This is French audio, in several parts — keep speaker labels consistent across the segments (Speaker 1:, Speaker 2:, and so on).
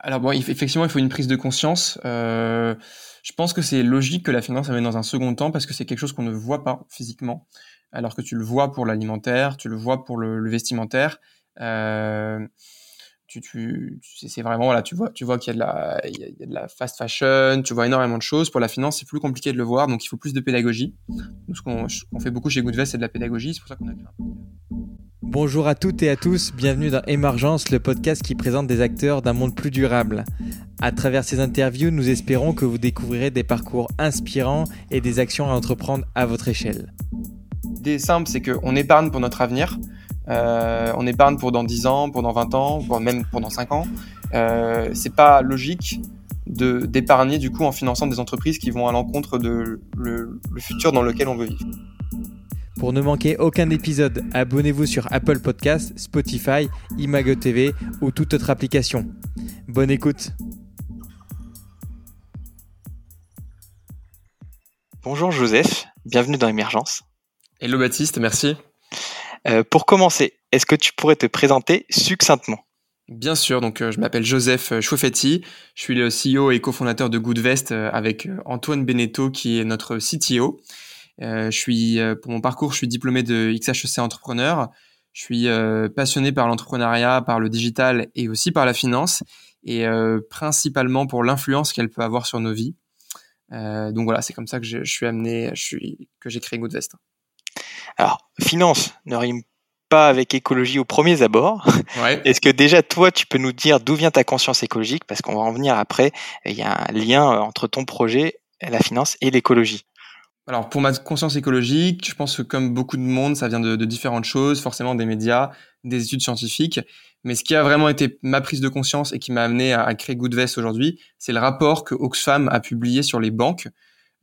Speaker 1: Alors bon, effectivement, il faut une prise de conscience. Euh, je pense que c'est logique que la finance amène dans un second temps parce que c'est quelque chose qu'on ne voit pas physiquement, alors que tu le vois pour l'alimentaire, tu le vois pour le, vestimentaire. Euh, tu, c'est vraiment voilà, tu vois, tu vois qu'il y a de la, il y a de la fast fashion, tu vois énormément de choses. Pour la finance, c'est plus compliqué de le voir, donc il faut plus de pédagogie. Nous, ce qu'on fait beaucoup chez Goodvest, c'est de la pédagogie. C'est pour ça qu'on a créé un
Speaker 2: Bonjour à toutes et à tous, bienvenue dans Émergence, le podcast qui présente des acteurs d'un monde plus durable. À travers ces interviews, nous espérons que vous découvrirez des parcours inspirants et des actions à entreprendre à votre échelle.
Speaker 1: L'idée simple, c'est qu'on épargne pour notre avenir. Euh, on épargne pour dans 10 ans, pour dans 20 ans, voire même pendant 5 ans. Euh, c'est pas logique d'épargner du coup en finançant des entreprises qui vont à l'encontre de le futur dans lequel on veut vivre.
Speaker 2: Pour ne manquer aucun épisode, abonnez-vous sur Apple Podcasts, Spotify, Imago TV ou toute autre application. Bonne écoute.
Speaker 3: Bonjour Joseph, bienvenue dans Émergence.
Speaker 1: Hello Baptiste, merci.
Speaker 3: Euh, pour commencer, est-ce que tu pourrais te présenter succinctement?
Speaker 1: Bien sûr, donc euh, je m'appelle Joseph Chouffetti, je suis le CEO et cofondateur de Goodvest euh, avec Antoine Beneteau qui est notre CTO. Euh, je suis, euh, pour mon parcours, je suis diplômé de XHEC entrepreneur. Je suis euh, passionné par l'entrepreneuriat, par le digital et aussi par la finance, et principalement pour l'influence qu'elle peut avoir sur nos vies. donc voilà, c'est comme ça que je, suis amené, je suis, que j'ai créé Goodvest.
Speaker 3: Alors, finance ne rime pas avec écologie au premier abord. Ouais. Est-ce que déjà toi, tu peux nous dire d'où vient ta conscience écologique? Parce qu'on va en venir après. Il y a un lien entre ton projet, la finance et l'écologie.
Speaker 1: Alors pour ma conscience écologique, je pense que comme beaucoup de monde, ça vient de, différentes choses, forcément des médias, des études scientifiques. Mais ce qui a vraiment été ma prise de conscience et qui m'a amené à, créer Goodvest aujourd'hui, c'est le rapport que Oxfam a publié sur les banques.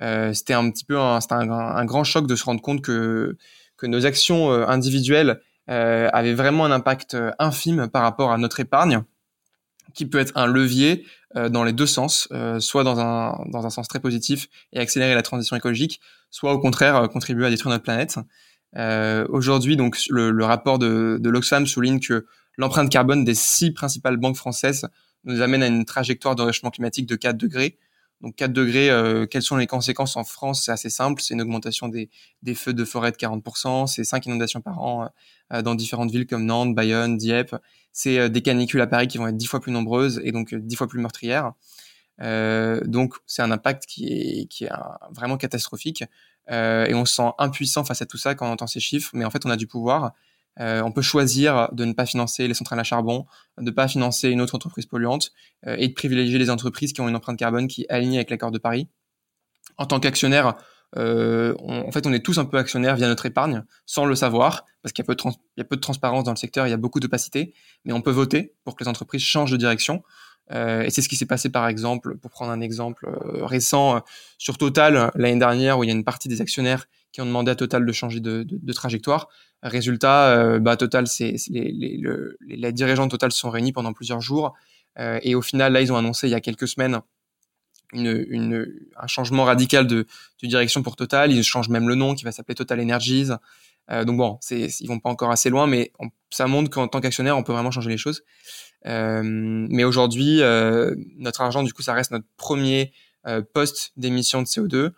Speaker 1: Euh, c'était un petit peu un, un, grand choc de se rendre compte que, que nos actions euh, individuelles euh, avaient vraiment un impact infime par rapport à notre épargne, qui peut être un levier euh, dans les deux sens, euh, soit dans un, dans un sens très positif et accélérer la transition écologique, soit au contraire euh, contribuer à détruire notre planète. Aujourd'hui, donc le, le, rapport de, de l'Oxfam souligne que l'empreinte carbone des six principales banques françaises nous amène à une trajectoire de réchauffement climatique de 4 degrés. Donc 4 degrés, euh, quelles sont les conséquences en France? C'est assez simple, c'est une augmentation des, des, feux de forêt de 40%, c'est 5 inondations par an euh, dans différentes villes comme Nantes, Bayonne, Dieppe, c'est euh, des canicules à Paris qui vont être dix fois plus nombreuses et donc euh, dix fois plus meurtrières. Euh, donc c'est un impact qui est, vraiment catastrophique euh, et on se sent impuissant face à tout ça quand on entend ces chiffres, mais en fait on a du pouvoir. Euh, on peut choisir de ne pas financer les centrales à charbon, de ne pas financer une autre entreprise polluante et de privilégier les entreprises qui ont une empreinte carbone qui est alignée avec l'accord de Paris. En tant qu'actionnaire, euh, en fait, on est tous un peu actionnaires via notre épargne, sans le savoir, parce qu'il y, a peu de transparence dans le secteur, il y a beaucoup d'opacité, mais on peut voter pour que les entreprises changent de direction. Euh, et c'est ce qui s'est passé, par exemple, pour prendre un exemple euh, récent, sur Total, l'année dernière, où il y a une partie des actionnaires qui ont demandé à Total de changer de, trajectoire. Résultat, bah, Total, les, les, dirigeants de Total se sont réunis pendant plusieurs jours, et au final, là, ils ont annoncé il y a quelques semaines une, une, un changement radical de, de, direction pour Total. Ils changent même le nom qui va s'appeler Total Energies. Euh, donc bon, c'est, ils vont pas encore assez loin, mais ça montre qu'en tant qu'actionnaire, on peut vraiment changer les choses. Euh, mais aujourd'hui, euh, notre argent, du coup, ça reste notre premier euh, poste d'émission de CO2.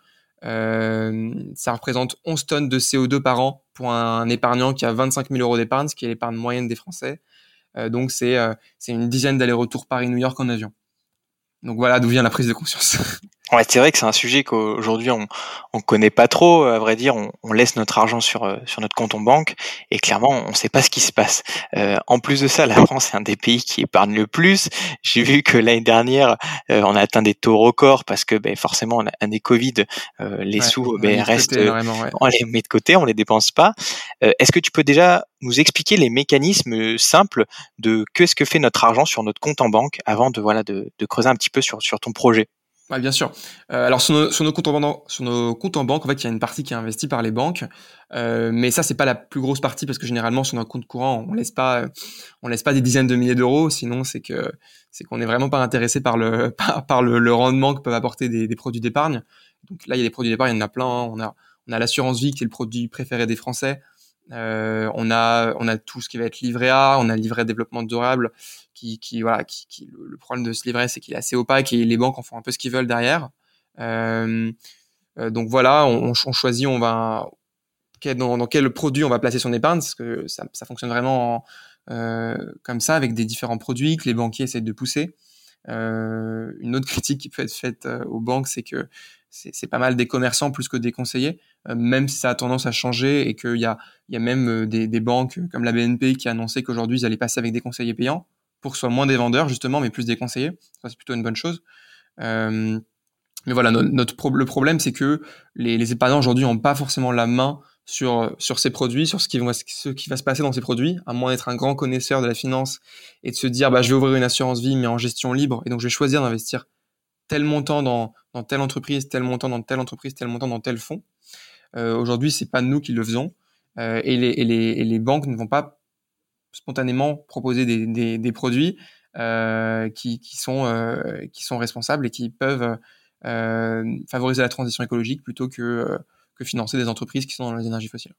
Speaker 1: Euh, ça représente 11 tonnes de CO2 par an pour un épargnant qui a 25 000 euros d'épargne, ce qui est l'épargne moyenne des Français. Euh, donc c'est c'est une dizaine d'allers-retours Paris-New York en avion. Donc voilà d'où vient la prise de conscience.
Speaker 3: Ouais, c'est vrai que c'est un sujet qu'aujourd'hui on on connaît pas trop. À vrai dire, on, on, laisse notre argent sur euh, sur notre compte en banque et clairement on sait pas ce qui se passe. Euh, en plus de ça, la France est un des pays qui épargne le plus. J'ai vu que l'année dernière euh, on a atteint des taux records parce que ben, forcément année Covid, euh, les sous ben, restent, on les met de côté, on les dépense pas. Est-ce que tu peux déjà nous expliquer les mécanismes simples de qu'est-ce que fait notre argent sur notre compte en banque avant de voilà de, de creuser un petit peu sur sur ton projet?
Speaker 1: Ouais, bien sûr. Euh, alors sur nos, sur nos, comptes en banque, en fait, il y a une partie qui est investie par les banques, euh, mais ça c'est pas la plus grosse partie parce que généralement sur nos comptes courants, on laisse pas, on laisse pas des dizaines de milliers d'euros, sinon c'est que c'est qu'on n'est vraiment pas intéressé par le par, le, le, rendement que peuvent apporter des, des produits d'épargne. Donc là, il y a des produits d'épargne, il y en a plein. On a on a l'assurance vie qui est le produit préféré des Français. On a on a tout ce qui va être livret A, on a le livret développement durable, qui, qui voilà, qui, qui le, problème de ce livret, c'est qu'il est assez opaque et les banques en font un peu ce qu'ils veulent derrière. donc voilà, on, on, choisit, on va dans, dans, quel produit on va placer son épargne, parce que ça, ça fonctionne vraiment comme ça avec des différents produits que les banquiers essaient de pousser. Euh, une autre critique qui peut être faite euh, aux banques, c'est que c'est pas mal des commerçants plus que des conseillers, euh, même si ça a tendance à changer et qu'il y a, y a même des, banques comme la BNP qui a annoncé qu'aujourd'hui ils allaient passer avec des conseillers payants pour que ce soit moins des vendeurs justement, mais plus des conseillers. Ça c'est plutôt une bonne chose. Euh, mais voilà, notre, le problème c'est que les, les épargnants aujourd'hui n'ont pas forcément la main sur, sur ces produits, sur ce qui, va, ce qui va se passer dans ces produits, à moins d'être un grand connaisseur de la finance et de se dire bah, je vais ouvrir une assurance vie mais en gestion libre et donc je vais choisir d'investir tel montant dans, dans telle entreprise, tel montant dans telle entreprise, tel montant dans tel fonds. Euh, Aujourd'hui, c'est pas nous qui le faisons euh, et, les, et, les, et, les, banques ne vont pas spontanément proposer des, des, des produits euh, qui, qui, sont, euh, qui sont responsables et qui peuvent euh, favoriser la transition écologique plutôt que euh, que financer des entreprises qui sont dans les énergies fossiles.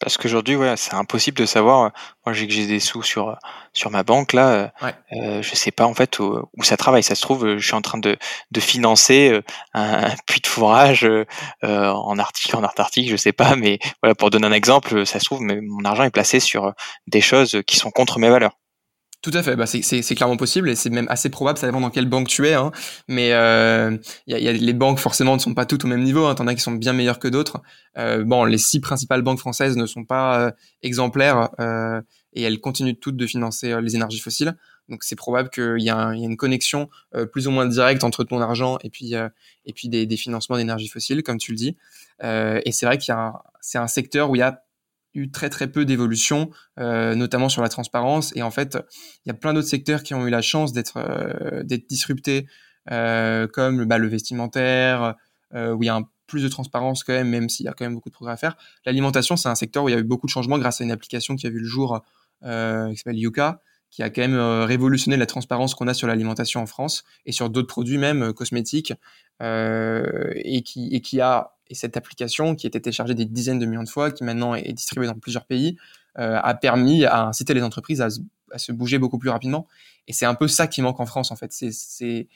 Speaker 3: Parce qu'aujourd'hui, ouais, c'est impossible de savoir. Moi, j'ai que j'ai des sous sur sur ma banque là. Ouais. Euh, je sais pas en fait où, où, ça travaille. Ça se trouve, je suis en train de de financer euh, un, puits de fourrage euh, en Arctique, en Antarctique, je sais pas. Mais voilà, pour donner un exemple, ça se trouve, mais mon argent est placé sur des choses qui sont contre mes valeurs.
Speaker 1: Tout à fait, bah c'est clairement possible et c'est même assez probable, ça dépend dans quelle banque tu es. Hein. Mais euh, y a, y a, les banques forcément ne sont pas toutes au même niveau, hein. t'en as qui sont bien meilleures que d'autres. Euh, bon, les six principales banques françaises ne sont pas euh, exemplaires euh, et elles continuent toutes de financer euh, les énergies fossiles. Donc c'est probable qu'il y, y, a une connexion euh, plus ou moins directe entre ton argent et puis, et puis des, des financements d'énergie fossile, comme tu le dis. et c'est vrai qu'il y a c'est un secteur où il y a eu très très peu d'évolution, euh, notamment sur la transparence. Et en fait, il y a plein d'autres secteurs qui ont eu la chance d'être euh, disruptés, euh, comme bah, le vestimentaire, euh, où il y a plus de transparence quand même, même s'il y a quand même beaucoup de progrès à faire. L'alimentation, c'est un secteur où il y a eu beaucoup de changements grâce à une application qui a vu le jour, qui s'appelle Yuka, qui a quand même révolutionné la transparence qu'on a sur l'alimentation en France et sur d'autres produits même cosmétiques, et qui et qui a et cette application, qui était téléchargée des dizaines de millions de fois, qui maintenant est distribuée dans plusieurs pays, euh, a permis à inciter les entreprises à, à, se bouger beaucoup plus rapidement. Et c'est un peu ça qui manque en France, en fait. C'est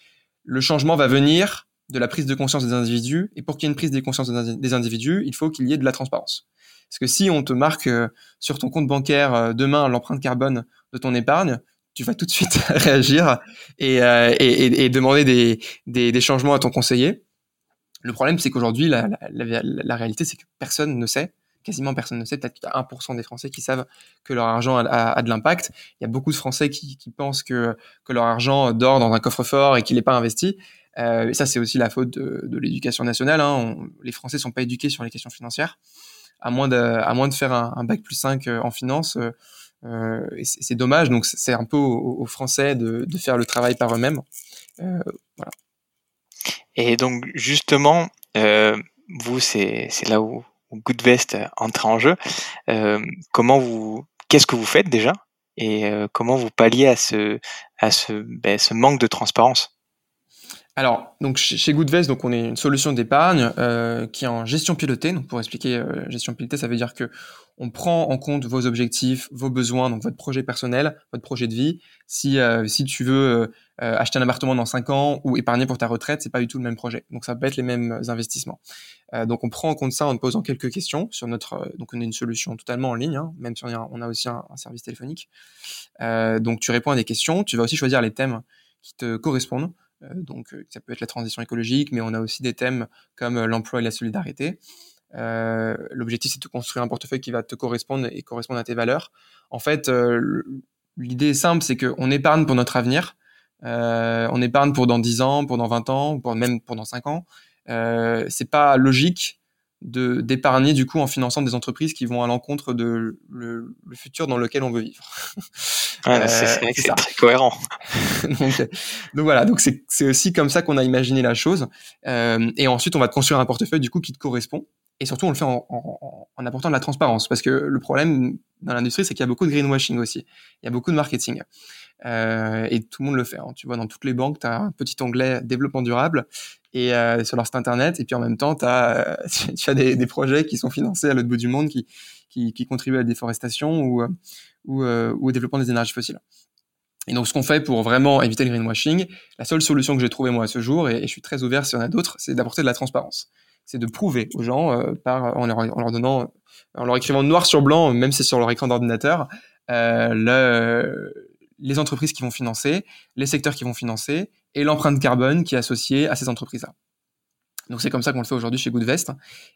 Speaker 1: le changement va venir de la prise de conscience des individus. Et pour qu'il y ait une prise de conscience des individus, il faut qu'il y ait de la transparence. Parce que si on te marque euh, sur ton compte bancaire euh, demain l'empreinte carbone de ton épargne, tu vas tout de suite réagir et, euh, et, et, demander des, des, des changements à ton conseiller. Le problème, c'est qu'aujourd'hui, la, la, la, réalité, c'est que personne ne sait, quasiment personne ne sait, peut-être qu'il y a 1% des Français qui savent que leur argent a, a, a de l'impact. Il y a beaucoup de Français qui, qui, pensent que, que leur argent dort dans un coffre-fort et qu'il n'est pas investi. Euh, ça, c'est aussi la faute de, de l'éducation nationale. Hein. Les Français sont pas éduqués sur les questions financières. À moins de, à moins de faire un, un bac plus 5 euh, en finance, euh, euh c'est dommage. Donc, c'est un peu aux, aux Français de, de, faire le travail par eux-mêmes. Euh, voilà.
Speaker 3: Et donc justement, euh, vous, c'est là où, où Goodvest entre en jeu. Comment vous, qu'est-ce que vous faites déjà? Et comment vous palliez à ce, à ce, ben, ce manque de transparence?
Speaker 1: Alors, donc chez Goodvest, donc on est une solution d'épargne euh, qui est en gestion pilotée. Donc pour expliquer, euh, gestion pilotée, ça veut dire que on prend en compte vos objectifs, vos besoins, donc votre projet personnel, votre projet de vie. Si euh, tu veux acheter un appartement dans 5 ans ou épargner pour ta retraite, c'est pas du tout le même projet. Donc ça peut être les mêmes investissements. Donc on prend en compte ça en posant quelques questions sur notre. Donc on a une solution totalement en ligne, hein, même si on a, aussi un, service téléphonique. donc tu réponds à des questions. Tu vas aussi choisir les thèmes qui te correspondent. Donc ça peut être la transition écologique, mais on a aussi des thèmes comme l'emploi et la solidarité. Euh, L'objectif, c'est de construire un portefeuille qui va te correspondre et correspondre à tes valeurs. En fait, euh, l'idée est simple, c'est qu'on épargne pour notre avenir. Euh, on épargne pour dans 10 ans, pour dans 20 ans, pour même pour dans 5 ans. Euh, c'est pas logique de d'épargner du coup en finançant des entreprises qui vont à l'encontre de le, le, futur dans lequel on veut vivre.
Speaker 3: C'est euh, très cohérent.
Speaker 1: donc, donc, voilà, donc c'est aussi comme ça qu'on a imaginé la chose. Euh, et ensuite, on va te construire un portefeuille du coup qui te correspond. Et surtout, on le fait en, en, en apportant de la transparence, parce que le problème dans l'industrie, c'est qu'il y a beaucoup de greenwashing aussi. Il y a beaucoup de marketing. et tout le monde le fait. Hein. Tu vois, dans toutes les banques, tu as un petit onglet développement durable et sur leur site internet. Et puis en même temps, as, tu as des, des, projets qui sont financés à l'autre bout du monde qui, qui, qui, contribuent à la déforestation ou, ou, ou au développement des énergies fossiles. Et donc, ce qu'on fait pour vraiment éviter le greenwashing, la seule solution que j'ai trouvée moi à ce jour, et, je suis très ouvert s'il y en a d'autres, c'est d'apporter de la transparence. C'est de prouver aux gens, euh, par, en leur, en, leur, donnant, en leur écrivant noir sur blanc, même si c'est sur leur écran d'ordinateur, euh, le, les entreprises qui vont financer, les secteurs qui vont financer, et l'empreinte carbone qui est associée à ces entreprises-là. Donc c'est comme ça qu'on le fait aujourd'hui chez Goodvest,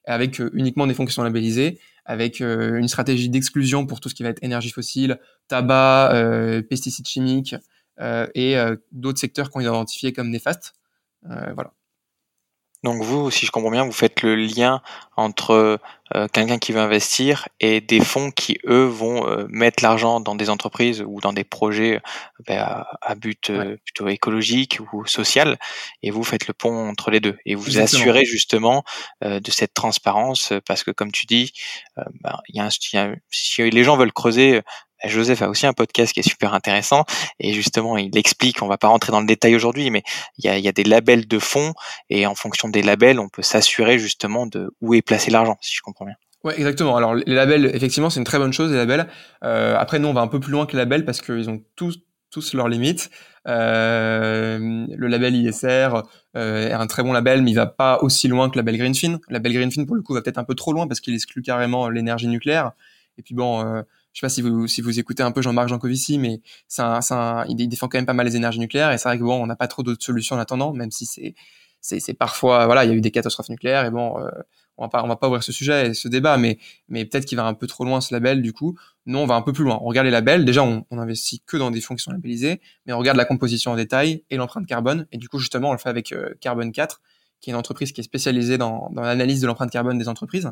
Speaker 1: avec euh, uniquement des sont labellisés, avec euh, une stratégie d'exclusion pour tout ce qui va être énergie fossile, tabac, euh, pesticides chimiques et d'autres secteurs qu'on a identifiés comme néfastes. voilà.
Speaker 3: Donc vous, si je comprends bien, vous faites le lien entre euh, quelqu'un qui veut investir et des fonds qui, eux, vont euh, mettre l'argent dans des entreprises ou dans des projets ben, à, but euh, plutôt écologique ou social, et vous faites le pont entre les deux. Et vous assurez justement de cette transparence, parce que comme tu dis, ben, y a un, y a, si les gens veulent creuser Joseph a aussi un podcast qui est super intéressant et justement il explique, on va pas rentrer dans le détail aujourd'hui, mais il y a, y a, des labels de fonds et en fonction des labels, on peut s'assurer justement de où est placé l'argent, si je comprends bien.
Speaker 1: Ouais, exactement. Alors les labels, effectivement, c'est une très bonne chose les labels. Euh, après, nous, on va un peu plus loin que les labels parce qu'ils ont tous tous leurs limites. Euh, le label ISR euh, est un très bon label, mais il va pas aussi loin que le label Greenfin. Le label Greenfin, pour le coup, va peut-être un peu trop loin parce qu'il exclut carrément l'énergie nucléaire. Et puis bon, euh, je sais pas si vous si vous écoutez un peu Jean-Marc Jancovici, mais c'est un, un, il défend quand même pas mal les énergies nucléaires et c'est vrai que bon, on n'a pas trop d'autres solutions en attendant, même si c'est c'est parfois voilà, il y a eu des catastrophes nucléaires et bon, euh, on va pas on va pas ouvrir ce sujet et ce débat, mais mais peut-être qu'il va un peu trop loin ce label du coup. Nous on va un peu plus loin. On regarde les labels. Déjà on, on investit que dans des fonds qui sont labellisés, mais on regarde la composition en détail et l'empreinte carbone et du coup justement on le fait avec euh, Carbone 4 qui est une entreprise qui est spécialisée dans, dans l'analyse de l'empreinte carbone des entreprises.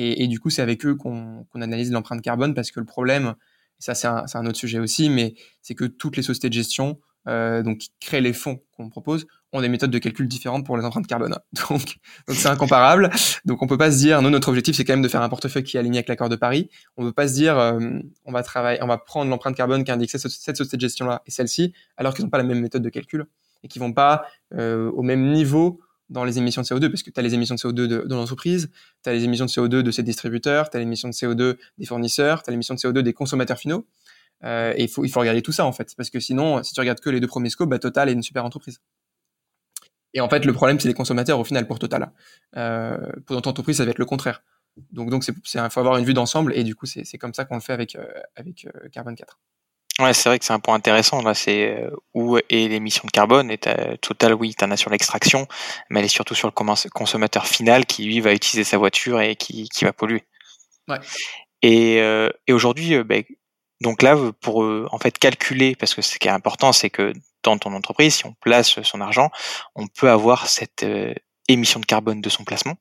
Speaker 1: Et, du coup, c'est avec eux qu'on analyse l'empreinte carbone parce que le problème, et ça c'est un, autre sujet aussi, mais c'est que toutes les sociétés de gestion, euh, donc qui créent les fonds qu'on propose, ont des méthodes de calcul différentes pour les empreintes carbone. Donc, c'est incomparable. Donc on peut pas se dire, nous notre objectif c'est quand même de faire un portefeuille qui est aligné avec l'accord de Paris. On peut pas se dire, euh, on va travailler, on va prendre l'empreinte carbone indique cette, cette société de gestion là et celle-ci, alors qu'ils n'ont pas la même méthode de calcul et qui vont pas euh, au même niveau dans les émissions de CO2, parce que tu as les émissions de CO2 de, l'entreprise, tu as les émissions de CO2 de ses distributeurs, tu as les émissions de CO2 des fournisseurs, tu as les émissions de CO2 des consommateurs finaux. Euh, et il faut, il faut regarder tout ça, en fait. Parce que sinon, si tu regardes que les deux premiers scopes, bah, Total est une super entreprise. Et en fait, le problème, c'est les consommateurs, au final, pour Total. Euh, pour notre entreprise, ça va être le contraire. Donc, donc, il faut avoir une vue d'ensemble, et du coup, c'est comme ça qu'on le fait avec, euh, avec euh, Carbon 4.
Speaker 3: Ouais, c'est vrai que c'est un point intéressant. Là, c'est euh, où est l'émission de carbone. Et Total, oui, tu en as sur l'extraction, mais elle est surtout sur le consommateur final qui, lui, va utiliser sa voiture et qui, qui va polluer.
Speaker 1: Ouais.
Speaker 3: Et, euh, et aujourd'hui, euh, ben, donc là, pour en fait calculer, parce que ce qui est important, c'est que dans ton entreprise, si on place son argent, on peut avoir cette émission de carbone de son placement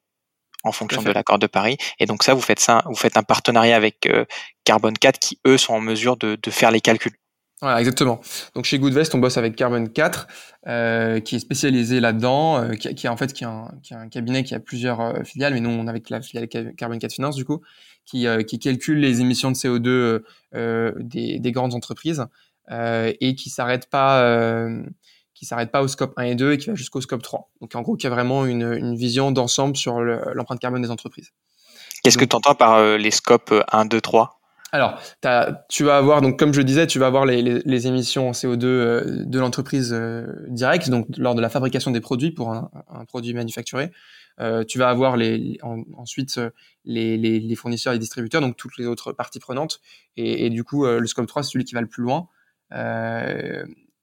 Speaker 3: en fonction de l'accord de Paris. Et donc ça, vous faites ça, vous faites un partenariat avec euh, Carbone 4 qui eux sont en mesure de, de faire les calculs.
Speaker 1: Voilà, exactement. Donc chez Goodvest, on bosse avec Carbone 4, euh, qui est spécialisé là-dedans, euh, qui, qui, en fait qui un, qui a un cabinet qui a plusieurs euh, filiales, mais nous on est avec la filiale Carbone 4 Finance du coup, qui, qui calcule les émissions de CO2 des, des, grandes entreprises et qui s'arrête pas qui s'arrête pas au scope 1 et 2 et qui va jusqu'au scope 3. Donc en gros, qui a vraiment une, une vision d'ensemble sur l'empreinte carbone des entreprises.
Speaker 3: Qu'est-ce que tu entends par euh, les scopes 1, 2, 3
Speaker 1: alors, tu vas avoir, donc comme je le disais, tu vas avoir les, les, les émissions en CO2 euh, de l'entreprise euh, directe, donc lors de la fabrication des produits pour un, un produit manufacturé. Euh, tu vas avoir les, ensuite les, les, fournisseurs et distributeurs, donc toutes les autres parties prenantes. Et, et du coup, le scope 3, c'est celui qui va le plus loin.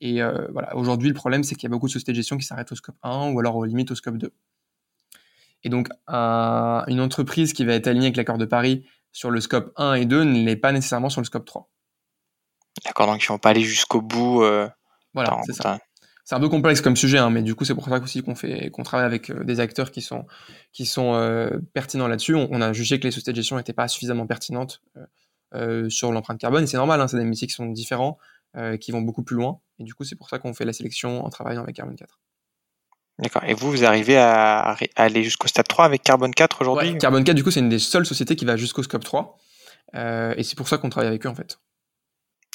Speaker 1: Euh, et euh, voilà, aujourd'hui, le problème, c'est qu'il y a beaucoup de sociétés de gestion qui s'arrêtent au scope 1 ou alors aux limites au scope 2. Et donc, un, une entreprise qui va être alignée avec l'accord de Paris sur le scope 1 et 2 ne l'est pas nécessairement sur le scope 3.
Speaker 3: D'accord, donc ils vont pas aller jusqu'au bout. Euh,
Speaker 1: voilà, c'est ça. C'est un peu complexe comme sujet, hein, mais du coup, c'est pour ça aussi qu'on fait, qu'on travaille avec euh, des acteurs qui sont, qui sont euh, pertinents là-dessus. On, on, a jugé que les sociétés de gestion n'étaient pas suffisamment pertinentes euh, sur l'empreinte carbone, et c'est normal, hein, c'est des métiers qui sont différents. Euh, qui vont beaucoup plus loin. Et du coup, c'est pour ça qu'on fait la sélection en travaillant avec Carbone 4.
Speaker 3: D'accord. Et vous, vous arrivez à, aller jusqu'au stade 3 avec Carbone 4 aujourd'hui
Speaker 1: ouais, Carbone 4, du coup, c'est une des seules sociétés qui va jusqu'au scope 3. Euh, et c'est pour ça qu'on travaille avec eux, en fait.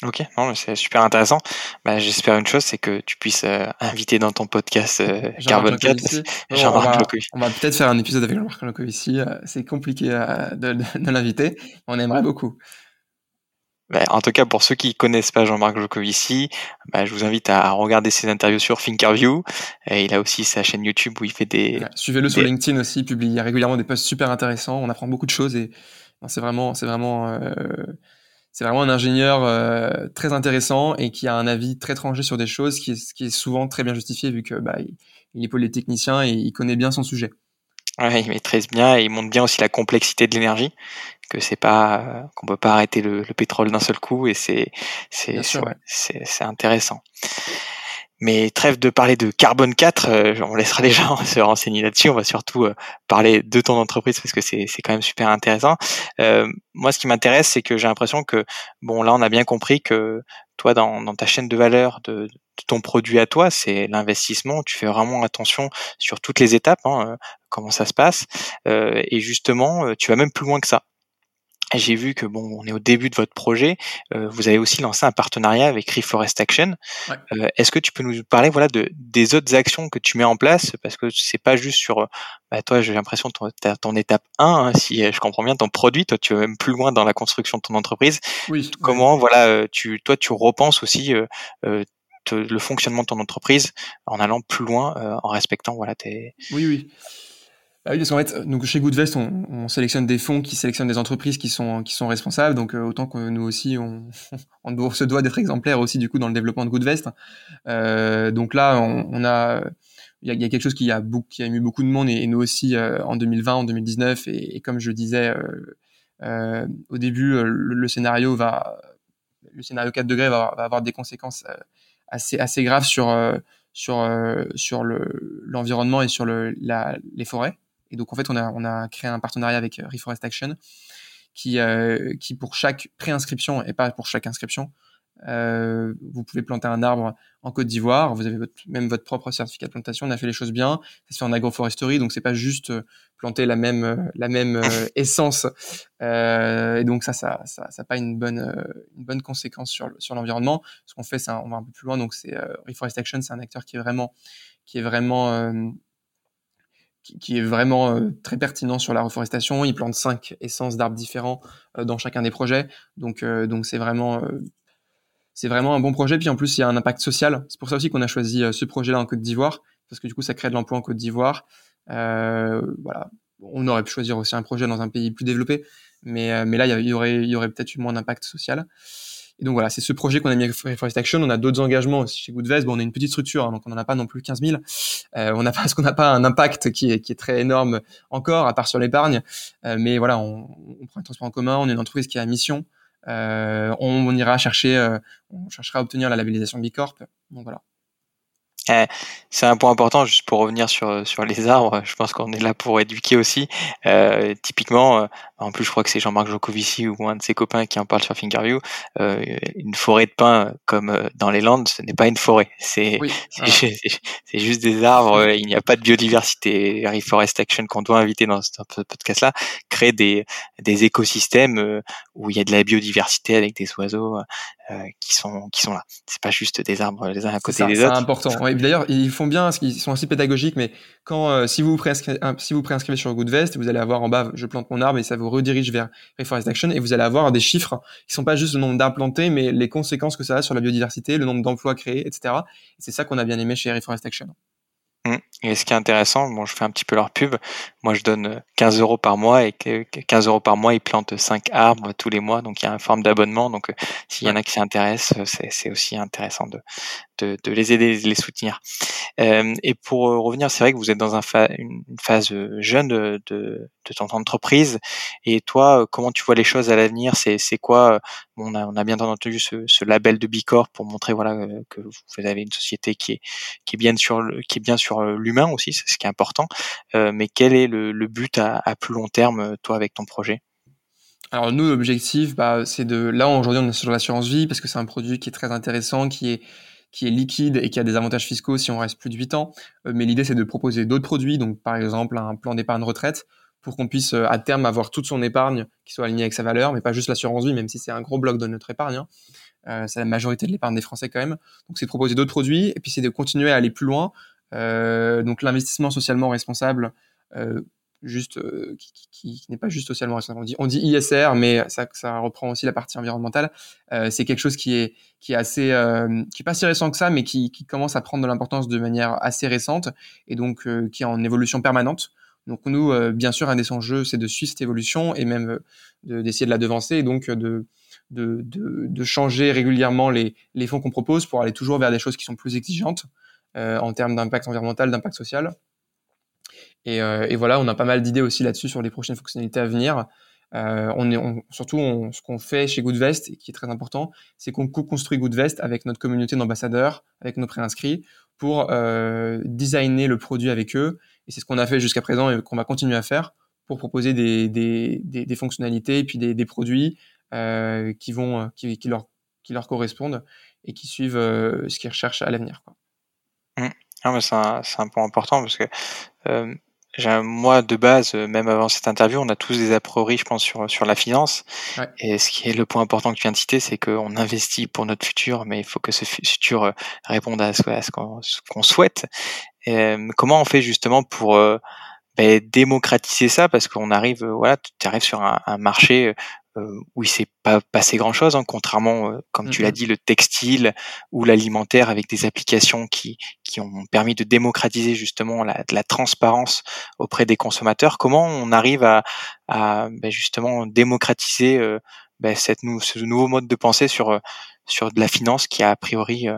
Speaker 3: Ok, non, c'est super intéressant. Bah, J'espère une chose, c'est que tu puisses euh, inviter dans ton podcast euh, Carbon 4
Speaker 1: Jean-Marc On va, peut-être faire un épisode avec Jean-Marc ici. Euh, c'est compliqué de, de, l'inviter. On aimerait beaucoup.
Speaker 3: Bah, en tout cas, pour ceux qui connaissent pas Jean-Marc Jocovici, bah, je vous invite à regarder ses interviews sur Thinkerview. Et il a aussi sa chaîne YouTube où il fait des.
Speaker 1: Suivez-le sur LinkedIn aussi, il publie régulièrement des posts super intéressants. On apprend beaucoup de choses et c'est vraiment, c'est vraiment c'est vraiment un ingénieur euh, très intéressant et qui a un avis très tranché sur des choses, qui est, qui est souvent très bien justifié vu que bah, il, épaule les techniciens et il connaît bien son sujet.
Speaker 3: Ouais, il maîtrise bien et il montre bien aussi la complexité de l'énergie, que c'est pas euh, qu'on peut pas arrêter le, le pétrole d'un seul coup et c'est c'est c'est intéressant. Mais trêve de parler de Carbone 4, euh, on laissera les gens se renseigner là-dessus. On va surtout euh, parler de ton entreprise parce que c'est quand même super intéressant. Euh, moi, ce qui m'intéresse, c'est que j'ai l'impression que, bon, là, on a bien compris que toi, dans, dans ta chaîne de valeur de, ton produit à toi, c'est l'investissement. Tu fais vraiment attention sur toutes les étapes, hein, comment ça se passe. et justement, tu vas même plus loin que ça. J'ai vu que bon, on est au début de votre projet. Euh, vous avez aussi lancé un partenariat avec Reforest Action. Euh, Est-ce que tu peux nous parler, voilà, de des autres actions que tu mets en place? Parce que c'est pas juste sur, bah, toi, j'ai l'impression ton, ton étape 1, hein, si je comprends bien, ton produit, toi, tu vas même plus loin dans la construction de ton entreprise.
Speaker 1: Oui.
Speaker 3: Comment, voilà, euh, tu, toi, tu repenses aussi euh, euh le fonctionnement de ton entreprise en allant plus loin, en respectant, voilà, tes.
Speaker 1: Oui, oui. Bah oui, parce qu'en fait, donc chez Goodvest, on, on, sélectionne des fonds qui sélectionnent des entreprises qui sont responsables. Donc euh, autant que nous aussi, on, se doit d'être exemplaire aussi du coup dans le développement de Goodvest. Euh, donc là, il y, a, quelque chose qui a ému beaucoup de monde et, nous aussi euh, en 2020, en 2019 et, comme je disais euh, euh au début, le, scénario va le scénario 4 degrés va, avoir des conséquences assez graves sur sur sur le l'environnement et sur les forêts. Et donc en fait, on a, on a créé un partenariat avec euh, Reforest Action qui, euh, qui pour chaque préinscription et pas pour chaque inscription, euh, vous pouvez planter un arbre en Côte d'Ivoire. Vous avez votre, même votre propre certificat de plantation. On a fait les choses bien. Ça se fait en agroforesterie, donc c'est pas juste euh, planter la même la même essence. Euh, et donc ça, ça, ça, ça pas une bonne une bonne conséquence sur sur l'environnement. Ce qu'on fait, c'est on va un peu plus loin. Donc c'est Reforest Action, c'est un acteur qui est vraiment qui est vraiment qui, est vraiment euh, très pertinent sur la reforestation. Il plante cinq essences d'arbres différents euh, dans chacun des projets. Donc, euh, donc c'est vraiment, c'est vraiment un bon projet. Puis en plus, il y a un impact social. C'est pour ça aussi qu'on a choisi ce projet-là en Côte d'Ivoire, parce que du coup, ça crée de l'emploi en Côte d'Ivoire. voilà. On aurait pu choisir aussi un projet dans un pays plus développé, mais, mais là, il y, aurait, il y aurait peut-être eu moins d'impact social. Donc voilà, c'est ce projet qu'on a mis avec Forest Action. On a d'autres engagements aussi chez Goodvest. Bon, on est une petite structure, hein, donc on n'en a pas non plus 15 000. Euh, on n'a pas, parce qu'on n'a pas un impact qui est, qui est très énorme encore, à part sur l'épargne. Euh, mais voilà, on, on, prend un transport en commun. On est une entreprise qui a mission. Euh, on, on, ira chercher, euh, on cherchera à obtenir la labellisation B Corp. Donc voilà.
Speaker 3: Eh, c'est un point important, juste pour revenir sur, sur les arbres, je pense qu'on est là pour éduquer aussi. Euh, typiquement, euh, en plus je crois que c'est Jean-Marc Jocovici ou un de ses copains qui en parle sur Fingerview, euh, une forêt de pins comme euh, dans les Landes, ce n'est pas une forêt, c'est oui. c'est juste des arbres, il n'y a pas de biodiversité. Reforest Action qu'on doit inviter dans ce podcast-là crée des, des écosystèmes où il y a de la biodiversité avec des oiseaux qui sont qui sont là. C'est pas juste des arbres les uns à côté des autres.
Speaker 1: C'est important. D'ailleurs, ils font bien, ils sont aussi pédagogiques, mais quand euh, si vous vous préinscrivez sur Goodvest, vous allez avoir en bas, je plante mon arbre et ça vous redirige vers Reforest Action et vous allez avoir des chiffres qui sont pas juste le nombre d'arbres plantés, mais les conséquences que ça a sur la biodiversité, le nombre d'emplois créés, etc. C'est ça qu'on a bien aimé chez Reforest Action.
Speaker 3: Mmh. Et ce qui est intéressant, bon, je fais un petit peu leur pub. Moi, je donne 15 euros par mois et 15 euros par mois, ils plantent 5 arbres tous les mois. Donc, il y a une forme d'abondement. Donc, euh, s'il y en a qui s'intéressent, c'est aussi intéressant de, de, de, les aider, de les soutenir. Euh, et pour revenir, c'est vrai que vous êtes dans un une phase jeune de, de, de, ton entreprise. Et toi, comment tu vois les choses à l'avenir? C'est quoi on a, on a bien entendu ce, ce label de Bicorp pour montrer voilà que vous avez une société qui est qui est bien sur qui est bien sur l'humain aussi, c'est ce qui est important. Euh, mais quel est le, but à, plus long terme, toi, avec ton projet?
Speaker 1: Alors nous, l'objectif, bah, c'est de... Là, aujourd'hui, on est sur l'assurance vie parce que c'est un produit qui est très intéressant, qui est qui est liquide et qui a des avantages fiscaux si on reste plus de 8 ans. Euh, mais l'idée, c'est de proposer d'autres produits, donc par exemple un plan d'épargne retraite, pour qu'on puisse euh, à terme avoir toute son épargne qui soit alignée avec sa valeur, mais pas juste l'assurance vie, même si c'est un gros bloc de notre épargne. Hein. c'est la majorité de l'épargne des Français quand même. Donc c'est de proposer d'autres produits et puis c'est de continuer à aller plus loin. Donc l'investissement socialement responsable, juste euh, qui, n'est pas juste socialement responsable. On dit, ISR, mais ça, reprend aussi la partie environnementale. Euh, c'est quelque chose qui est assez euh, qui est pas si récent que ça, mais qui, commence à prendre de l'importance de manière assez récente et donc euh, qui est en évolution permanente. Donc nous, euh, bien sûr, un des enjeux, c'est de suivre cette évolution et même d'essayer de, la devancer et donc de changer régulièrement les fonds qu'on propose pour aller toujours vers des choses qui sont plus exigeantes en termes d'impact environnemental, d'impact social. Et, euh, et, voilà, on a pas mal d'idées aussi là-dessus sur les prochaines fonctionnalités à venir. Euh, on est, on, surtout, on, ce qu'on fait chez Goodvest, et qui est très important, c'est qu'on co-construit Goodvest avec notre communauté d'ambassadeurs, avec nos préinscrits, pour euh, designer le produit avec eux. Et c'est ce qu'on a fait jusqu'à présent et qu'on va continuer à faire pour proposer des, des, des, des fonctionnalités et puis des, produits euh, qui vont, qui, qui, leur, qui leur correspondent et qui suivent euh, ce qu'ils recherchent à l'avenir.
Speaker 3: Mmh. Ah, c'est un, un, point important parce que euh, moi, de base, euh, même avant cette interview, on a tous des a priori, je pense, sur, sur la finance. Ouais. Et ce qui est le point important que tu viens de citer, c'est qu'on investit pour notre futur, mais il faut que ce futur euh, réponde à ce, ce qu'on souhaite. Et, euh, comment on fait justement pour ben, démocratiser ça? Parce qu'on arrive, voilà, tu arrives sur un, un marché où il s'est pas passé grand chose, hein, contrairement, euh, comme tu l'as dit, le textile ou l'alimentaire avec des applications qui, qui ont permis de démocratiser justement la, la transparence auprès des consommateurs. Comment on arrive à, à ben justement démocratiser euh, ben cette ce nouveau mode de pensée sur, sur de la finance qui a a priori,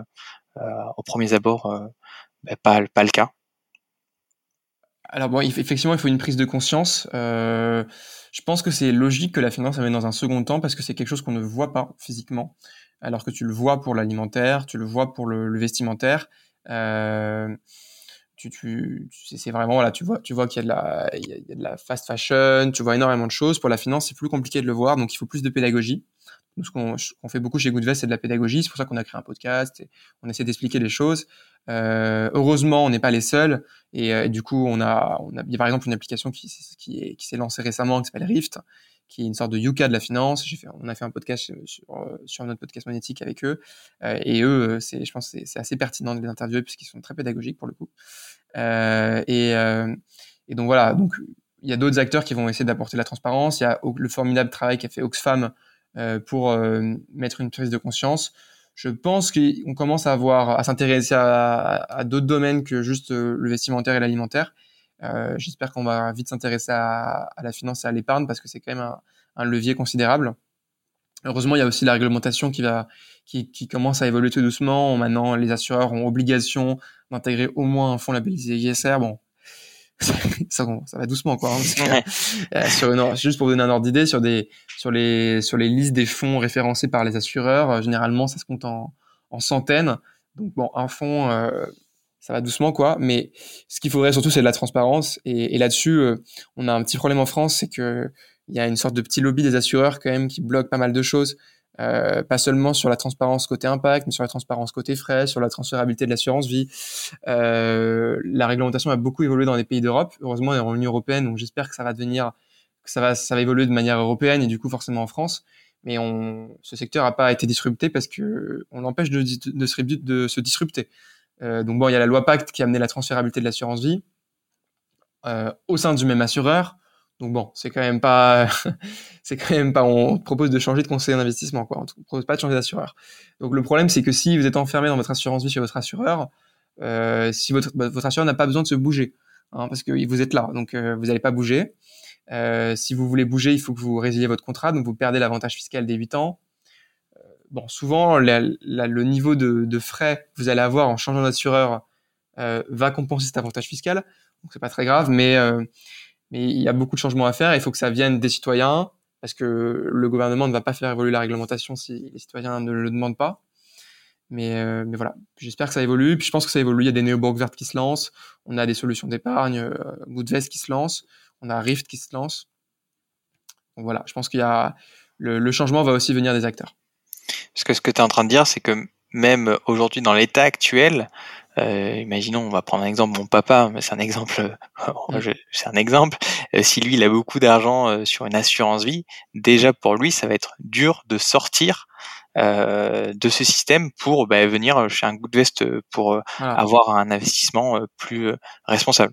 Speaker 3: au premier abord, ben pas, pas le cas?
Speaker 1: Alors bon, effectivement, il faut une prise de conscience. Euh, je pense que c'est logique que la finance amène dans un second temps parce que c'est quelque chose qu'on ne voit pas physiquement, alors que tu le vois pour l'alimentaire, tu le vois pour le, vestimentaire. Euh, tu, c'est vraiment voilà, tu vois, tu vois qu'il y a de la fast fashion, tu vois énormément de choses. Pour la finance, c'est plus compliqué de le voir, donc il faut plus de pédagogie. Nous, ce qu'on fait beaucoup chez Goodvest, c'est de la pédagogie. C'est pour ça qu'on a créé un podcast. Et on essaie d'expliquer les choses. Euh, heureusement, on n'est pas les seuls. Et, euh, du coup, on a, il y a par exemple une application qui, s'est lancée récemment qui s'appelle Rift, qui est une sorte de Yuka de la finance. On a fait un podcast sur, notre podcast monétique avec eux. Euh, et eux, je pense, c'est, c'est assez pertinent de les interviewer puisqu'ils sont très pédagogiques pour le coup. Et, et donc voilà. Donc il y a d'autres acteurs qui vont essayer d'apporter la transparence. Il y a le formidable travail qu'a fait Oxfam pour euh, mettre une prise de conscience. Je pense qu'on commence à avoir à s'intéresser à, d'autres domaines que juste euh, le vestimentaire et l'alimentaire. Euh, J'espère qu'on va vite s'intéresser à, la finance et à l'épargne parce que c'est quand même un, levier considérable. Heureusement, il y a aussi la réglementation qui commence à évoluer tout doucement. Maintenant, les assureurs ont obligation d'intégrer au moins un fonds labellisé ISR. Bon, ça, ça, va doucement quoi. Hein, euh, sur une, juste pour vous donner un ordre d'idée, sur des sur les sur les listes des fonds référencés par les assureurs, euh, généralement ça se compte en, en centaines. Donc bon, un fonds, euh, ça va doucement quoi. Mais ce qu'il faudrait surtout c'est de la transparence. Et, et là-dessus, on a un petit problème en France, c'est que il y a une sorte de petit lobby des assureurs quand même qui bloque pas mal de choses. Euh, pas seulement sur la transparence côté impact, mais sur la transparence côté frais, sur la transférabilité de l'assurance vie. Euh, la réglementation a beaucoup évolué dans les pays d'Europe. Heureusement, on est en Union européenne, donc j'espère que ça va devenir, que ça va, ça va évoluer de manière européenne et du coup forcément en France. Mais on, ce secteur n'a pas été disrupté parce que on l'empêche de, se disrupter. Euh, donc bon, il y a la loi Pacte qui a amené la transférabilité de l'assurance vie euh, au sein du même assureur. Donc bon, c'est quand même pas, c'est quand même pas, on propose de changer de conseiller d'investissement, quoi. On propose pas de changer d'assureur. Donc le problème, c'est que si vous êtes enfermé dans votre assurance vie chez votre assureur, euh, si votre, bah, votre assureur n'a pas besoin de se bouger, hein, parce que vous êtes là, donc euh, vous n'allez pas bouger. Euh, si vous voulez bouger, il faut que vous résiliez votre contrat, donc vous perdez l'avantage fiscal des 8 ans. Bon, souvent, le niveau de, frais que vous allez avoir en changeant d'assureur va compenser cet avantage fiscal, donc c'est pas très grave, mais mais il y a beaucoup de changements à faire. Il faut que ça vienne des citoyens, parce que le gouvernement ne va pas faire évoluer la réglementation si les citoyens ne le demandent pas. Mais, euh, mais voilà, j'espère que ça évolue. Puis je pense que ça évolue. Il y a des néobanques vertes qui se lancent. On a des solutions d'épargne, euh, Goodvest qui se lance. On a Rift qui se lance. Donc voilà, je pense qu'il y a le, le, changement va aussi venir des acteurs.
Speaker 3: Parce que ce que tu es en train de dire, c'est que même aujourd'hui dans l'état actuel, euh, imaginons, on va prendre un exemple, mon papa, mais c'est un exemple mmh. c'est un exemple, si lui il a beaucoup d'argent sur une assurance vie, déjà pour lui ça va être dur de sortir de ce système pour bah, venir chez un Goodvest pour avoir un investissement plus responsable.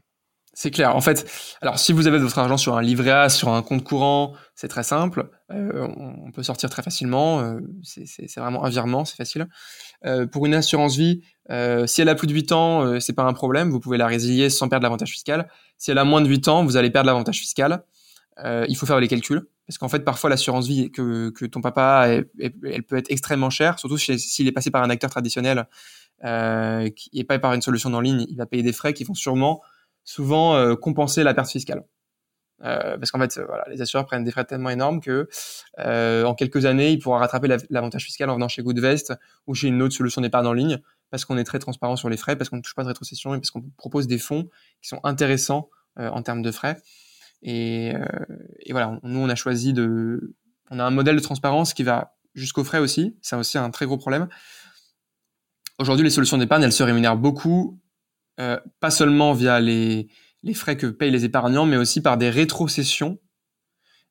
Speaker 1: C'est clair. En fait, alors si vous avez votre argent sur un livret A, sur un compte courant, c'est très simple. Euh, on peut sortir très facilement. Euh, c'est vraiment un virement, c'est facile. Euh, pour une assurance vie, si elle a plus de 8 ans, c'est pas un problème. Vous pouvez la résilier sans perdre l'avantage fiscal. Si elle a moins de 8 ans, vous allez perdre l'avantage fiscal. il faut faire les calculs. Parce qu'en fait, parfois, l'assurance vie que, ton papa, elle peut être extrêmement chère, surtout s'il est passé par un acteur traditionnel et pas par une solution en ligne. Il va payer des frais qui vont sûrement souvent euh, compenser la perte fiscale. Euh, parce qu'en fait, euh, voilà, les assureurs prennent des frais tellement énormes que en quelques années, ils pourront rattraper l'avantage fiscal en venant chez Goodvest ou chez une autre solution d'épargne en ligne, parce qu'on est très transparent sur les frais, parce qu'on ne touche pas de rétrocession et parce qu'on propose des fonds qui sont intéressants en termes de frais. Et, et, voilà, nous on a choisi de, on a un modèle de transparence qui va jusqu'aux frais aussi. C'est aussi un très gros problème. Aujourd'hui, les solutions d'épargne, elles se rémunèrent beaucoup euh, pas seulement via les, les frais que payent les épargnants, mais aussi par des rétrocessions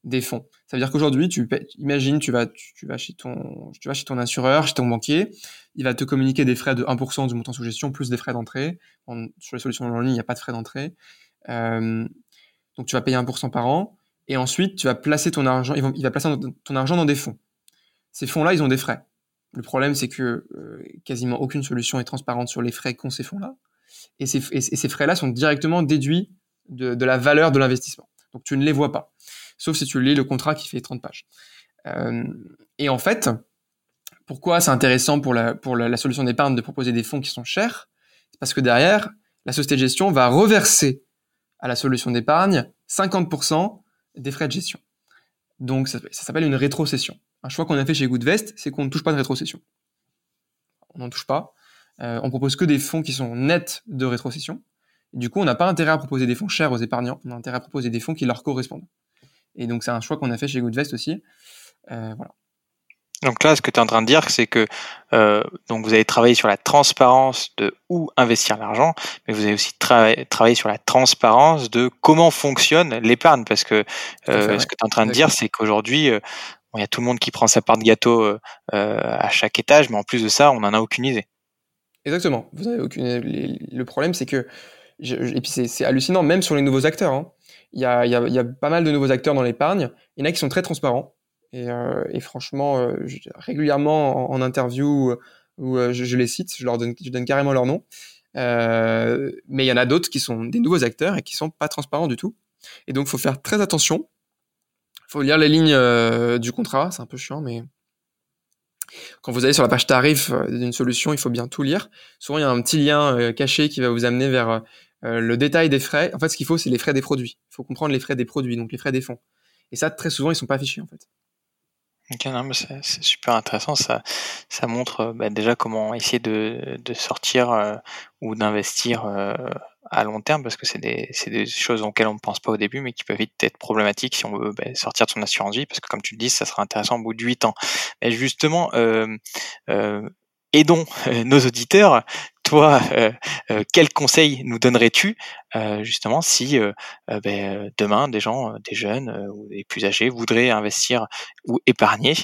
Speaker 1: des fonds. Ça veut dire qu'aujourd'hui, tu imagine, tu vas, tu, vas chez ton, tu vas chez ton assureur, chez ton banquier, il va te communiquer des frais de 1% du montant sous gestion plus des frais d'entrée. Sur les solutions en ligne, il n'y a pas de frais d'entrée. Euh, donc tu vas payer 1% par an. Et ensuite, tu vas placer ton argent, il va, il va placer ton argent dans des fonds. Ces fonds-là, ils ont des frais. Le problème, c'est que euh, quasiment aucune solution est transparente sur les frais qu'ont ces fonds-là et ces, frais-là sont directement déduits de, la valeur de l'investissement. Donc tu ne les vois pas, sauf si tu lis le contrat qui fait 30 pages. Euh, et en fait, pourquoi c'est intéressant pour la, solution d'épargne de proposer des fonds qui sont chers? C'est parce que derrière, la société de gestion va reverser à la solution d'épargne 50% des frais de gestion. Donc ça s'appelle une rétrocession. Un choix qu'on a fait chez Goodvest, c'est qu'on ne touche pas de rétrocession. On n'en touche pas. Euh, on propose que des fonds qui sont nets de rétrocession. du coup, on n'a pas intérêt à proposer des fonds chers aux épargnants, on a intérêt à proposer des fonds qui leur correspondent. Et donc, c'est un choix qu'on a fait chez Goodvest aussi. Euh, voilà.
Speaker 3: Donc là, ce que tu es en train de dire, c'est que euh, donc vous avez travaillé sur la transparence de où investir l'argent, mais vous avez aussi travaillé sur la transparence de comment fonctionne l'épargne, parce que ce que tu es en train de dire, c'est qu'aujourd'hui, il y a tout le monde qui prend sa part de gâteau à chaque étage, mais en plus de ça, on n'en a aucune idée.
Speaker 1: Exactement. Vous avez aucune. Le problème, c'est que et puis c'est hallucinant, même sur les nouveaux acteurs. Hein. Il, y a, pas mal de nouveaux acteurs dans l'épargne. Il y en a qui sont très transparents. Et, euh, franchement, euh, régulièrement en, interview où euh, je, les cite, je leur donne, je donne carrément leur nom. mais il y en a d'autres qui sont des nouveaux acteurs et qui sont pas transparents du tout. Et donc, faut faire très attention. Faut lire les lignes du contrat. C'est un peu chiant, mais quand vous allez sur la page tarif euh, d'une solution, il faut bien tout lire. Souvent, il y a un petit lien euh, caché qui va vous amener vers euh, le détail des frais. En fait, ce qu'il faut, c'est les frais des produits. Il faut comprendre les frais des produits, donc les frais des fonds. Et ça, très souvent, ils sont pas affichés, en fait.
Speaker 3: Ok, non, mais c'est super intéressant. Ça, ça montre bah, déjà comment essayer de, de sortir ou d'investir à long terme parce que c'est des, des, choses auxquelles on ne pense pas au début mais qui peuvent vite être problématiques si on veut bah, sortir de son assurance vie parce que comme tu le dis ça sera intéressant au bout de 8 ans. Mais justement, euh, euh, aidons euh, nos auditeurs. Euh, euh, quel conseil nous donnerais-tu justement si ben, demain des gens, des jeunes ou des plus âgés voudraient investir ou épargner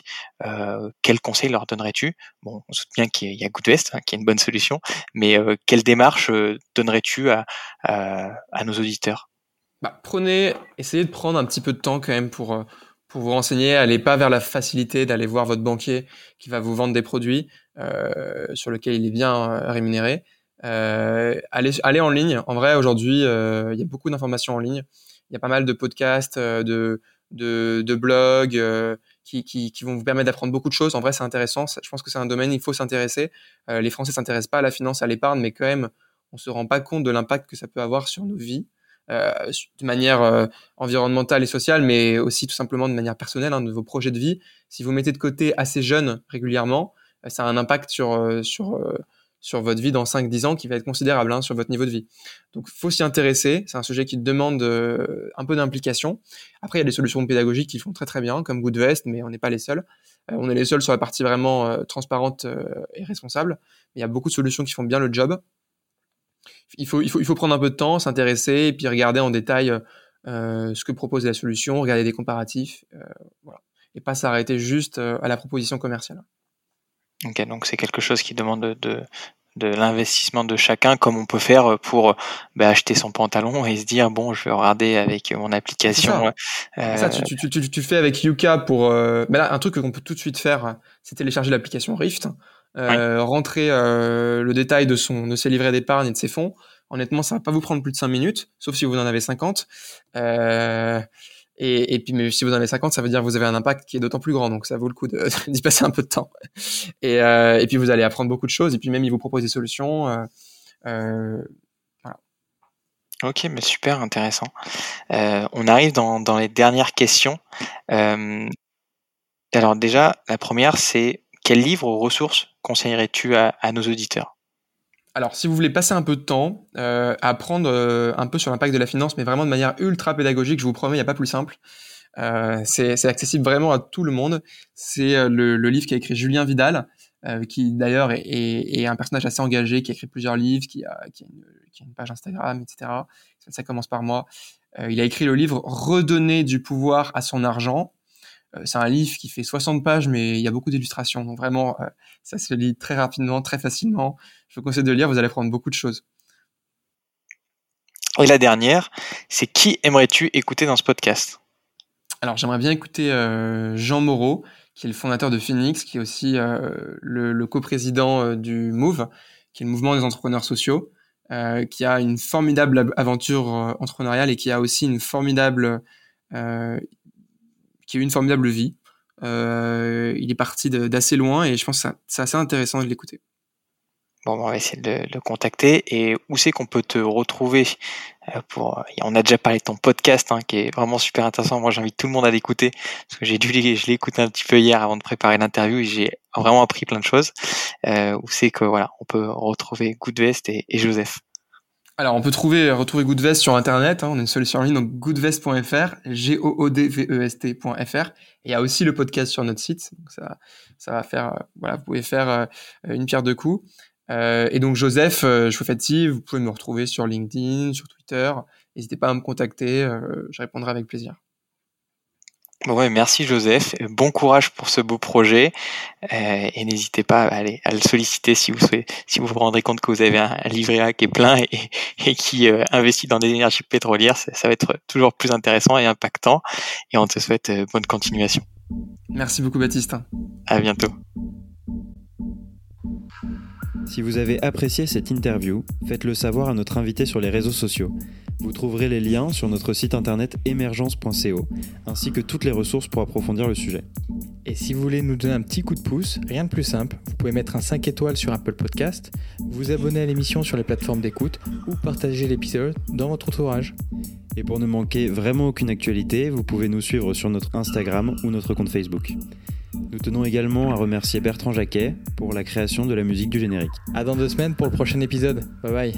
Speaker 3: Quel conseil leur donnerais-tu? Bon, on se bien qu'il y a Goodvest, hein, qui est une bonne solution, mais quelle démarche donnerais-tu à, nos auditeurs?
Speaker 1: Bah, essayez de prendre un petit peu de temps quand même pour pour vous renseigner, allez pas vers la facilité d'aller voir votre banquier qui va vous vendre des produits. euh, sur lesquels il est bien euh, rémunéré. Euh, allez, allez en ligne. En vrai, aujourd'hui, euh, il y a beaucoup d'informations en ligne. Il y a pas mal de podcasts, euh, de, de, de blogs qui, qui, qui, vont vous permettre d'apprendre beaucoup de choses. En vrai, c'est intéressant. Je pense que c'est un domaine, il faut s'intéresser. les Français s'intéressent pas à la finance, à l'épargne, mais quand même, on se rend pas compte de l'impact que ça peut avoir sur nos vies. Euh, de manière euh, environnementale et sociale, mais aussi tout simplement de manière personnelle, hein, de vos projets de vie. Si vous mettez de côté assez jeune régulièrement, euh, ça a un impact sur, sur, sur votre vie dans 5-10 ans qui va être considérable hein, sur votre niveau de vie. Donc, faut s'y intéresser. C'est un sujet qui demande un peu d'implication. Après, il y a des solutions pédagogiques qui font très très bien, comme Goodvest, mais on n'est pas les seuls. on est les seuls sur la partie vraiment transparente et responsable. Mais il y a beaucoup de solutions qui font bien le job. il faut, il faut, il faut prendre un peu de temps, s'intéresser et puis regarder en détail euh, ce que propose la solution, regarder des comparatifs, euh, voilà. et pas s'arrêter juste euh, à la proposition commerciale.
Speaker 3: Ok, donc c'est quelque chose qui demande de, de, l'investissement de chacun, comme on peut faire pour bah, acheter son pantalon et se dire bon, je vais regarder avec mon application.
Speaker 1: Ça, ça tu, tu, tu, tu, fais avec Yuka pour. Euh... là, un truc qu'on peut tout de suite faire, c'est télécharger l'application Rift, euh, rentrer euh, le détail de son de ses livrets d'épargne et de ses fonds. Honnêtement, ça va pas vous prendre plus de 5 minutes, sauf si vous en avez 50. Euh, et, puis, mais si vous en avez 50, ça veut dire que vous avez un impact qui est d'autant plus grand. Donc, ça vaut le coup d'y passer un peu de temps. Et, euh, et, puis, vous allez apprendre beaucoup de choses. Et puis, même, il vous propose des solutions. Euh, euh.
Speaker 3: Ok, mais super intéressant. Euh, on arrive dans, les dernières questions. Alors, déjà, la première, c'est quel livre ou ressources conseillerais-tu à nos auditeurs?
Speaker 1: Alors, si vous voulez passer un peu de temps euh, à apprendre euh, un peu sur l'impact de la finance, mais vraiment de manière ultra pédagogique, je vous promets, il n'y a pas plus simple. Euh, c'est accessible vraiment à tout le monde. C'est euh, le, le, livre qu'a écrit Julien Vidal, euh, qui d'ailleurs est, est, est, un personnage assez engagé, qui a écrit plusieurs livres, qui a, qui a, une, qui a une, page Instagram, etc. Ça, ça commence par moi. Euh, il a écrit le livre Redonner du pouvoir à son argent. C'est un livre qui fait 60 pages, mais il y a beaucoup d'illustrations. Donc vraiment, ça se lit très rapidement, très facilement je vous conseille de lire, vous allez prendre beaucoup de choses.
Speaker 3: Et la dernière, c'est qui aimerais-tu écouter dans ce podcast?
Speaker 1: Alors j'aimerais bien écouter euh, Jean Moreau, qui est le fondateur de Phoenix, qui est aussi euh, le, le coprésident euh, du MOVE, qui est le mouvement des entrepreneurs sociaux, euh, qui a une formidable aventure euh, entrepreneuriale et qui a aussi une formidable, qui a eu une formidable vie. il est parti d'assez loin et je pense que c'est assez intéressant de l'écouter.
Speaker 3: Bon, on va essayer de le contacter. Et où c'est qu'on peut te retrouver euh, pour On a déjà parlé de ton podcast, hein, qui est vraiment super intéressant. Moi, j'invite tout le monde à l'écouter parce que j'ai dû, écouté un petit peu hier avant de préparer l'interview et j'ai vraiment appris plein de choses. Euh, où c'est que voilà, on peut retrouver Goodvest et Joseph.
Speaker 1: Alors, on peut trouver, retrouver Goodvest sur Internet. Hein, on a une solution en ligne, donc goodvest.fr, G-O-O-D-V-E-S-T.fr. Et il y a aussi le podcast sur notre site. Donc ça, ça va faire, euh, voilà, vous pouvez faire une pierre deux coups. Euh, et donc Joseph euh, si vous pouvez me retrouver sur LinkedIn, sur Twitter. N'hésitez pas à me contacter, euh, je répondrai avec plaisir.
Speaker 3: Ouais, merci Joseph. Bon courage pour ce beau projet euh, et n'hésitez pas à, aller, à le solliciter si vous souhaitez, si vous vous rendrez compte que vous avez un, livret A qui est plein et, et qui euh, investit dans des énergies pétrolières. Ça, ça, va être toujours plus intéressant et impactant. Et on te souhaite euh, bonne continuation.
Speaker 1: Merci beaucoup Baptiste.
Speaker 3: À bientôt.
Speaker 2: Si vous avez apprécié cette interview, faites-le savoir à notre invité sur les réseaux sociaux. Vous trouverez les liens sur notre site internet émergence.co, ainsi que toutes les ressources pour approfondir le sujet. Et si vous voulez nous donner un petit coup de pouce, rien de plus simple, vous pouvez mettre un 5 étoiles sur Apple Podcast, vous abonner à l'émission sur les plateformes d'écoute ou partager l'épisode dans votre entourage. Et pour ne manquer vraiment aucune actualité, vous pouvez nous suivre sur notre Instagram ou notre compte Facebook. Nous tenons également à remercier Bertrand Jacquet pour la création de la musique du générique. À dans deux semaines pour le prochain épisode. Bye bye.